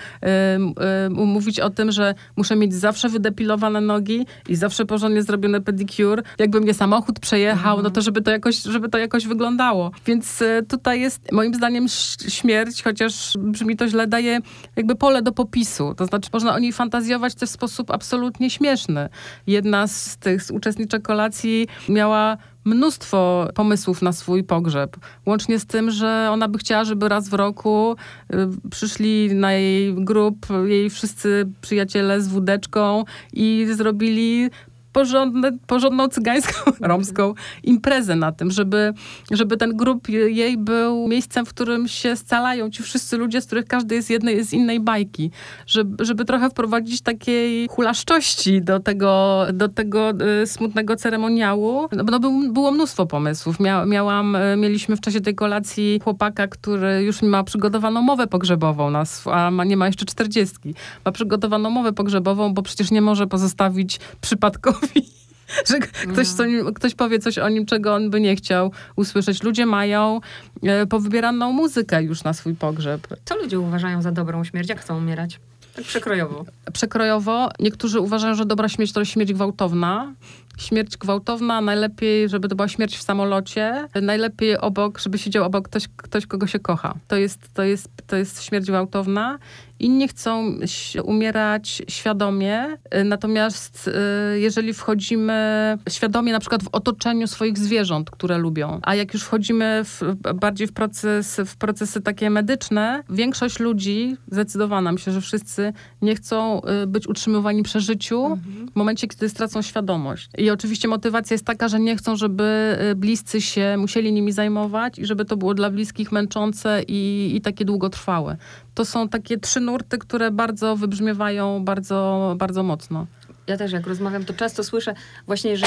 mówić o tym, że muszę mieć zawsze wydepilowane nogi i zawsze porządnie zrobiony pedicure. Jakby mnie samochód przejechał, mhm. no to żeby to, jakoś, żeby to jakoś wyglądało. Więc tutaj jest moim zdaniem śmierć, chociaż brzmi to źle, daje jakby pole do popisu. To znaczy można o niej fantazjować fantazjować też w sposób absolutnie śmieszny. Jedna z tych z uczestniczek kolacji miała mnóstwo pomysłów na swój pogrzeb. Łącznie z tym, że ona by chciała, żeby raz w roku y, przyszli na jej grup jej wszyscy przyjaciele z wódeczką i zrobili porządne, porządną cygańską, <laughs> romską imprezę na tym, żeby, żeby ten grup jej był miejscem, w którym się scalają ci wszyscy ludzie, z których każdy jest jednej, z innej bajki. Żeby, żeby trochę wprowadzić takiej hulaszczości do tego, do tego y, smutnego ceremoniału. No, był, było mnóstwo pomysłów. Mia, miałam, y, mieliśmy w czasie tej kolacji chłopaka, który już ma przygotowaną mowę pogrzebową, na a ma, nie ma jeszcze czterdziestki. Ma przygotowaną mowę pogrzebową, bo przecież nie może pozostawić przypadkowi <laughs> że ktoś, co, ktoś powie coś o nim, czego on by nie chciał usłyszeć. Ludzie mają e, powybieraną muzykę już na swój pogrzeb. Co ludzie uważają za dobrą śmierć? Jak chcą umierać? Tak przekrojowo. Przekrojowo. Niektórzy uważają, że dobra śmierć to śmierć gwałtowna. Śmierć gwałtowna, najlepiej, żeby to była śmierć w samolocie. Najlepiej obok, żeby siedział obok ktoś, ktoś kogo się kocha. To jest, to jest, to jest śmierć gwałtowna. Inni chcą umierać świadomie, y, natomiast y, jeżeli wchodzimy świadomie na przykład w otoczeniu swoich zwierząt, które lubią, a jak już wchodzimy w, bardziej w, proces, w procesy takie medyczne, większość ludzi, zdecydowana, myślę, że wszyscy nie chcą y, być utrzymywani przy życiu mhm. w momencie, kiedy stracą świadomość. I oczywiście motywacja jest taka, że nie chcą, żeby bliscy się musieli nimi zajmować i żeby to było dla bliskich męczące i, i takie długotrwałe to są takie trzy nurty, które bardzo wybrzmiewają bardzo, bardzo mocno. Ja też jak rozmawiam, to często słyszę właśnie, że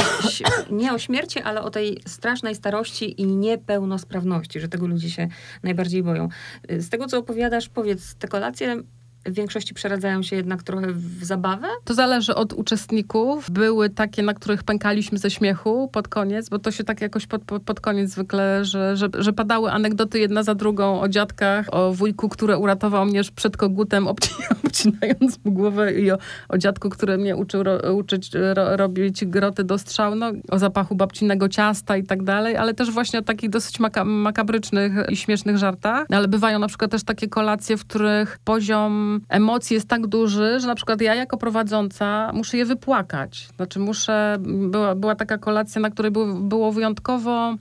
nie o śmierci, ale o tej strasznej starości i niepełnosprawności, że tego ludzie się najbardziej boją. Z tego, co opowiadasz, powiedz, te kolacje w większości przeradzają się jednak trochę w zabawę? To zależy od uczestników. Były takie, na których pękaliśmy ze śmiechu pod koniec, bo to się tak jakoś pod, pod, koniec zwykle, że, że, że, padały anegdoty jedna za drugą o dziadkach, o wujku, który uratował mnie przed kogutem, <laughs> obcinając mu głowę i o, o dziadku, który mnie uczył ro, uczyć ro, robić groty do strzał, no, o zapachu babcinego ciasta i tak dalej, ale też właśnie o takich dosyć maka makabrycznych i śmiesznych żartach. Ale bywają na przykład też takie kolacje, w których poziom emocji jest tak duży, że na przykład ja jako prowadząca muszę je wypłakać. Znaczy muszę, była, była taka kolacja, na której było, było wyjątkowo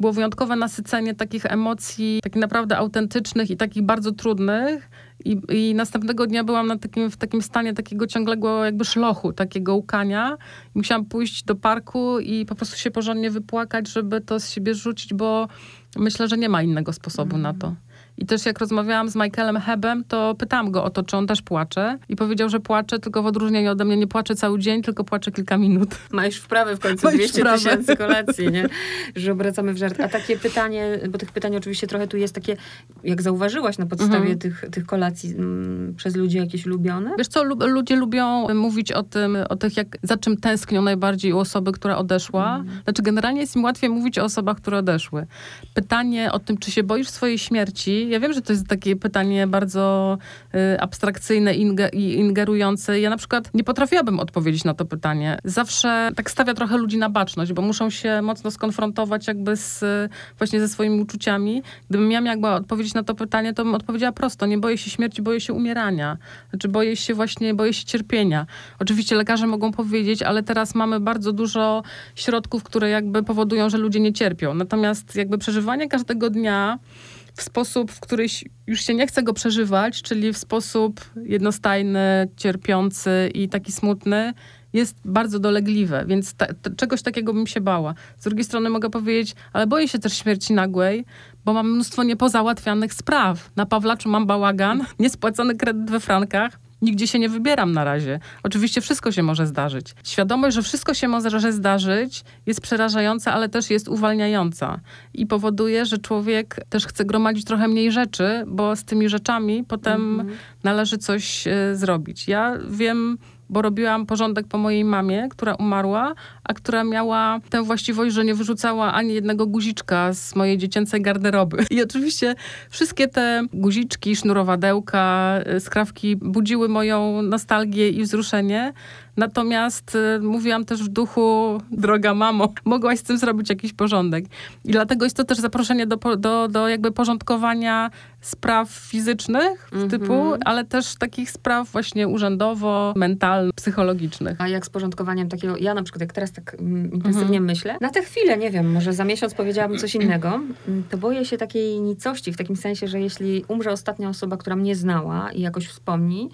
było wyjątkowe nasycenie takich emocji, takich naprawdę autentycznych i takich bardzo trudnych. I, I, następnego dnia byłam na takim, w takim stanie takiego ciągłego jakby szlochu, takiego łkania. Musiałam pójść do parku i po prostu się porządnie wypłakać, żeby to z siebie rzucić, bo myślę, że nie ma innego sposobu mm. na to. I też jak rozmawiałam z Michaelem Hebem, to pytałam go o to, czy on też płacze. I powiedział, że płacze, tylko w odróżnieniu ode mnie nie płacze cały dzień, tylko płacze kilka minut. Ma już wprawy w końcu, 200 tysięcy kolacji, nie? Że obracamy w żart. A takie pytanie, bo tych pytań oczywiście trochę tu jest takie, jak zauważyłaś na podstawie mhm. tych, tych kolacji m, mm, przez ludzi jakieś lubione? Wiesz co, ludzie lubią mówić o tym, o tych, jak, za czym tęsknią najbardziej u osoby, która odeszła. Mhm. Znaczy generalnie jest im łatwiej mówić o osobach, które odeszły. Pytanie o tym, czy się boisz swojej śmierci, ja wiem, że to jest takie pytanie bardzo y, abstrakcyjne i ingerujące. Ja na przykład nie potrafiłabym odpowiedzieć na to pytanie. Zawsze tak stawia trochę ludzi na baczność, bo muszą się mocno skonfrontować jakby z, właśnie ze swoimi uczuciami. Gdybym ja miała odpowiedzieć na to pytanie, to bym odpowiedziała prosto. Nie boję się śmierci, boję się umierania. Znaczy boję się właśnie, boję się cierpienia. Oczywiście lekarze mogą powiedzieć, ale teraz mamy bardzo dużo środków, które jakby powodują, że ludzie nie cierpią. Natomiast jakby przeżywanie każdego dnia w sposób, w który już się nie chce go przeżywać, czyli w sposób jednostajny, cierpiący i taki smutny, jest bardzo dolegliwe, więc ta, czegoś takiego bym się bała. Z drugiej strony mogę powiedzieć, ale boję się też śmierci nagłej, bo mam mnóstwo niepozałatwianych spraw. Na Pawlaczu mam bałagan, <laughs> niespłacony kredyt we frankach, Nigdzie się nie wybieram na razie. Oczywiście wszystko się może zdarzyć. Świadomość, że wszystko się może zdarzyć, jest przerażająca, ale też jest uwalniająca. I powoduje, że człowiek też chce gromadzić trochę mniej rzeczy, bo z tymi rzeczami potem mhm. należy coś y, zrobić. Ja wiem bo robiłam porządek po mojej mamie, która umarła, a która miała tę właściwość, że nie wyrzucała ani jednego guziczka z mojej dziecięcej garderoby. <laughs> I oczywiście wszystkie te guziczki, sznurowadełka, y, skrawki budziły moją nostalgię i wzruszenie. Natomiast y, mówiłam też w duchu, droga mamo, <laughs> mogłaś z tym zrobić jakiś porządek. I dlatego jest to też zaproszenie do, do, do jakby porządkowania spraw fizycznych mm -hmm. typu, ale też takich spraw właśnie urzędowo, mentalnych, psychologicznych. A jak z porządkowaniem takiego, ja na przykład jak teraz tak mm, intensywnie mm -hmm. myślę, na tę chwilę, nie wiem, może za miesiąc powiedziałabym coś <clears throat> innego, mm, to boję się takiej nicości, w takim sensie, że jeśli umrze ostatnia osoba, która mnie znała i jakoś wspomni,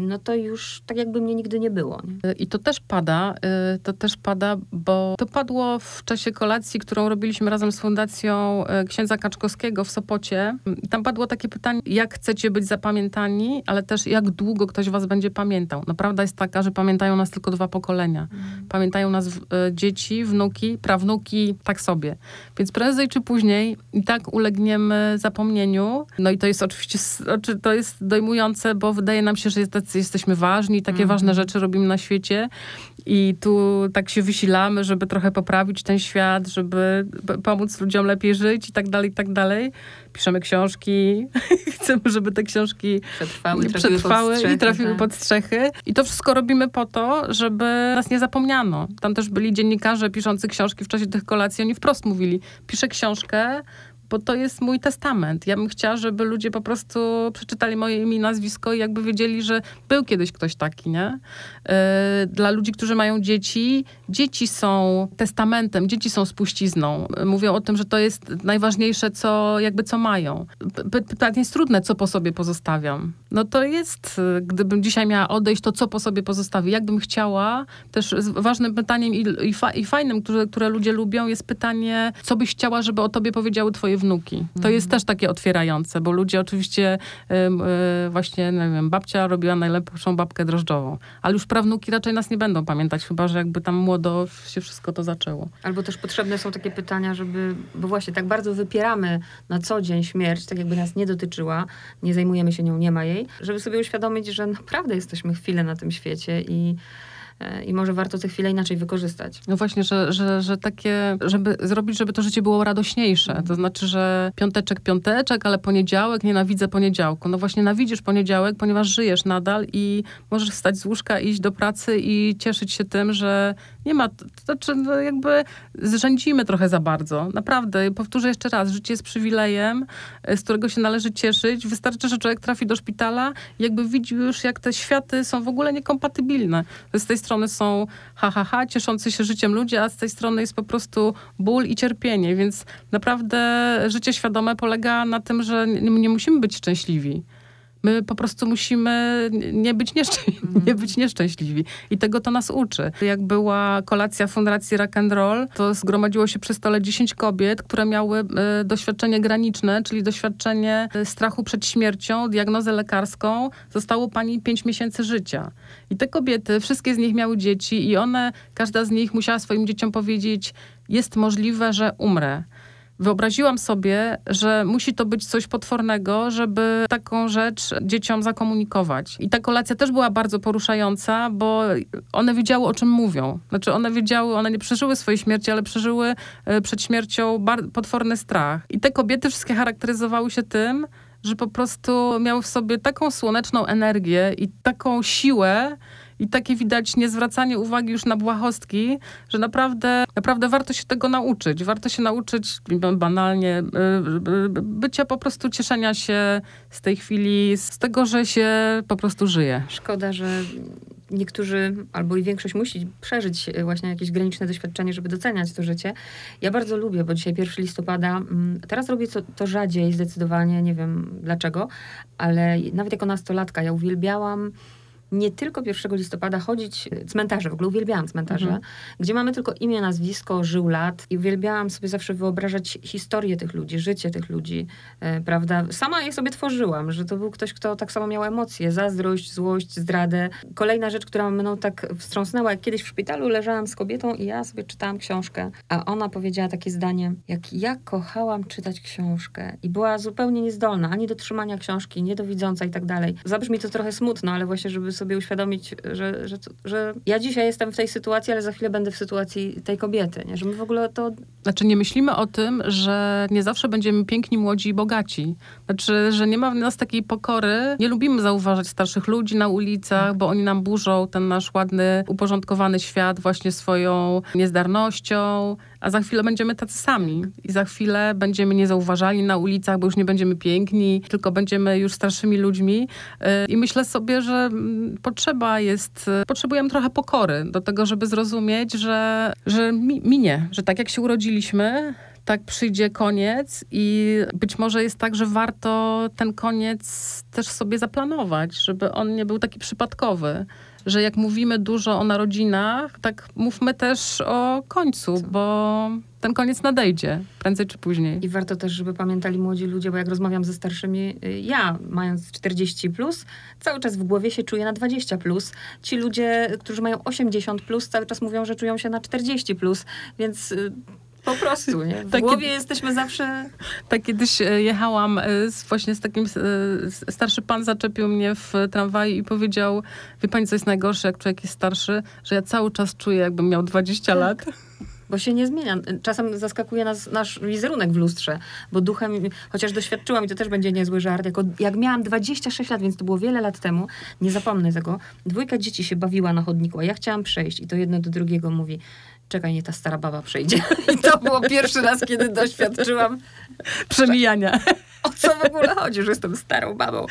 no to już tak jakby mnie nigdy nie było. Nie? I to też pada, y, to też pada, bo to padło w czasie kolacji, którą robiliśmy razem z Fundacją y, Księdza Kaczkowskiego w Sopocie. Tam padło takie pytanie, jak chcecie być zapamiętani, ale też jak długo ktoś was będzie pamiętał. No prawda jest taka, że pamiętają nas tylko dwa pokolenia. Mm. Pamiętają nas y, dzieci, wnuki, prawnuki, tak sobie. Więc prędzej czy później i tak ulegniemy zapomnieniu. No i to jest oczywiście, znaczy to jest dojmujące, bo wydaje nam się, że jest tacy jesteśmy ważni, takie mm ważne rzeczy robimy na świecie I tu tak się wysilamy, żeby trochę poprawić ten świat, żeby pomóc ludziom lepiej żyć i tak dalej, i tak dalej. Piszemy książki, <laughs> chcemy, żeby te książki przetrwały, trafiły przetrwały strzechy, i trafiły tak. pod strzechy. I to wszystko robimy po to, żeby nas nie zapomniano. Tam też byli dziennikarze piszący książki w czasie tych kolacji, oni wprost mówili, piszę książkę, bo to jest mój testament. Ja bym chciała, żeby ludzie po prostu przeczytali moje imię i nazwisko i jakby wiedzieli, że był kiedyś ktoś taki, nie? E, dla ludzi, którzy mają dzieci, dzieci są testamentem, dzieci są spuścizną. Mówią o tym, że to jest najważniejsze, co jakby co mają. Pytanie jest trudne, co po sobie pozostawiam. No to jest, gdybym dzisiaj miała odejść, to co po sobie pozostawi? Jakbym chciała, też ważnym pytaniem i, i, fa, i fajnym, które, które ludzie lubią, jest pytanie, co byś chciała, żeby o tobie powiedziały twoje wnuki. To jest też takie otwierające, bo ludzie oczywiście y, właśnie, nie wiem, babcia robiła najlepszą babkę drożdżową, ale już prawnuki raczej nas nie będą pamiętać, chyba, że jakby tam młodo się wszystko to zaczęło. Albo też potrzebne są takie pytania, żeby, bo właśnie tak bardzo wypieramy na co dzień śmierć, tak jakby nas nie dotyczyła, nie zajmujemy się nią, nie ma jej, żeby sobie uświadomić, że naprawdę jesteśmy chwilę na tym świecie i E, i może warto tę chwilę inaczej wykorzystać. No właśnie, że, że, że takie, żeby zrobić, żeby to życie było radośniejsze. To znaczy, że piąteczek, piąteczek, ale poniedziałek, nienawidzę poniedziałku. No właśnie nawidzisz poniedziałek, ponieważ żyjesz nadal i możesz wstać z łóżka, iść do pracy i cieszyć się tym, że nie ma, to znaczy no jakby zrzędzimy trochę za bardzo. Naprawdę, powtórzę jeszcze raz, życie jest przywilejem, z którego się należy cieszyć. Wystarczy, że człowiek trafi do szpitala jakby widzi już, jak te światy są w ogóle niekompatybilne. Z tej strony są ha, ha, ha, cieszący się życiem ludzie, a z tej strony jest po prostu ból i cierpienie, więc naprawdę życie świadome polega na tym, że nie, nie musimy być szczęśliwi. My po prostu musimy nie być, <laughs> nie być nieszczęśliwi. I tego to nas uczy. Jak była kolacja Fundacji Rock and Roll, to zgromadziło się przy stole 10 kobiet, które miały y, doświadczenie graniczne, czyli doświadczenie y, strachu przed śmiercią, diagnozę lekarską. Zostało pani 5 miesięcy życia. I te kobiety, wszystkie z nich miały dzieci i one, każda z nich musiała swoim dzieciom powiedzieć, jest możliwe, że umrę Wyobraziłam sobie, że musi to być coś potwornego, żeby taką rzecz dzieciom zakomunikować. I ta kolacja też była bardzo poruszająca, bo one wiedziały, o czym mówią. Znaczy, one wiedziały, one nie przeżyły swojej śmierci, ale przeżyły e, przed śmiercią potworny strach. I te kobiety wszystkie charakteryzowały się tym, że po prostu miały w sobie taką słoneczną energię i taką siłę, i takie widać niezwracanie uwagi już na błahostki, że naprawdę, naprawdę warto się tego nauczyć. Warto się nauczyć banalnie y, y, bycia po prostu cieszenia się z tej chwili, z tego, że się po prostu żyje. Szkoda, że niektórzy, albo i większość musi przeżyć właśnie jakieś graniczne doświadczenie, żeby doceniać to życie. Ja bardzo lubię, bo dzisiaj 1 listopada, mm, teraz robię to, to rzadziej zdecydowanie, nie wiem dlaczego, ale nawet jako nastolatka ja uwielbiałam nie tylko 1 listopada chodzić e, cmentarze, w ogóle uwielbiałam cmentarze, mhm. gdzie mamy tylko imię, nazwisko, żył lat i uwielbiałam sobie zawsze wyobrażać historię tych ludzi, życie tych ludzi, e, prawda. Sama je sobie tworzyłam, że to był ktoś, kto tak samo miał emocje, zazdrość, złość, zdradę. Kolejna rzecz, która mną tak wstrząsnęła, jak kiedyś w szpitalu leżałam z kobietą i ja sobie czytałam książkę, a ona powiedziała takie zdanie, jak ja kochałam czytać książkę i była zupełnie niezdolna ani do trzymania książki, niedowidząca i tak dalej. Zabrzmi to trochę smutno, ale właśnie, żeby sobie sobie uświadomić, że, że, że ja dzisiaj jestem w tej sytuacji, ale za chwilę będę w sytuacji tej kobiety, nie? Że my w ogóle to... Znaczy nie myślimy o tym, że nie zawsze będziemy piękni, młodzi i bogaci. Znaczy, że nie ma w nas takiej pokory. Nie lubimy zauważać starszych ludzi na ulicach, bo oni nam burzą ten nasz ładny, uporządkowany świat właśnie swoją niezdarnością, a za chwilę będziemy tacy sami. I za chwilę będziemy niezauważalni na ulicach, bo już nie będziemy piękni, tylko będziemy już starszymi ludźmi. Y, I myślę sobie, że mm, potrzeba jest, potrzebujemy trochę pokory do tego, żeby zrozumieć, że, że minie, że tak jak się urodziliśmy, tak przyjdzie koniec i być może jest tak, że warto ten koniec też sobie zaplanować, żeby on nie był taki przypadkowy że jak mówimy dużo o narodzinach, tak mówmy też o końcu, bo ten koniec nadejdzie, prędzej czy później. I warto też, żeby pamiętali młodzi ludzie, bo jak rozmawiam ze starszymi, y, ja mając 40 plus, cały czas w głowie się czuję na 20 plus. Ci ludzie, którzy mają 80 plus, cały czas mówią, że czują się na 40 plus, więc y, Po prostu, nie? W Takie- głowie jesteśmy zawsze... Tak kiedyś e, jechałam e, z, właśnie z takim, e, starszy pan zaczepił mnie w tramwaju i powiedział, wie pani co jest najgorsze, jak człowiek jest starszy, że ja cały czas czuję jakbym miał 20 lat. Bo się nie zmienia. Czasem zaskakuje nas nasz wizerunek w lustrze, bo duchem, chociaż doświadczyłam i to też będzie niezły żart, jako, jak miałam 26 lat, więc to było wiele lat temu, nie zapomnę tego, dwójka dzieci się bawiła na chodniku, a ja chciałam przejść i to jedno do drugiego mówi, czekaj, nie ta stara baba przejdzie. I <laughs> to było pierwszy raz, kiedy doświadczyłam, Przemijania. O co w ogóle chodzi, że jestem starą babą.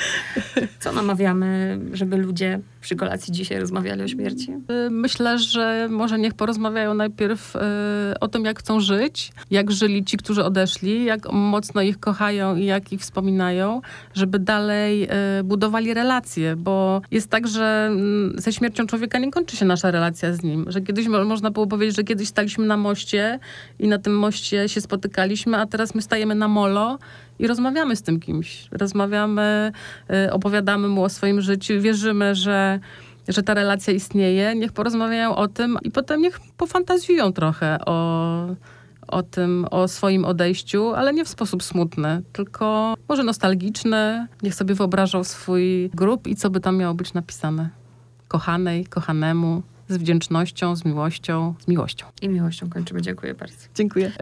Co namawiamy, żeby ludzie przy kolacji dzisiaj rozmawiali o śmierci? Y, Myślę, że może niech porozmawiają najpierw y, o tym, jak chcą żyć, jak żyli ci, którzy odeszli, jak mocno ich kochają i jak ich wspominają, żeby dalej y, budowali relacje, bo jest tak, że mm, ze śmiercią człowieka nie kończy się nasza relacja z nim, że kiedyś mo- można było powiedzieć, że kiedyś staliśmy na moście i na tym moście się spotykaliśmy, a teraz my stajemy na molo i rozmawiamy z tym kimś. Rozmawiamy, y, opowiadamy mu o swoim życiu, wierzymy, że że ta relacja istnieje, niech porozmawiają o tym i potem niech pofantazjują trochę o, o tym, o swoim odejściu, ale nie w sposób smutny, tylko może nostalgiczny. Niech sobie wyobrażą swój grób i co by tam miało być napisane. Kochanej, kochanemu, z wdzięcznością, z miłością, z miłością. I miłością kończymy. Dziękuję bardzo. Dziękuję.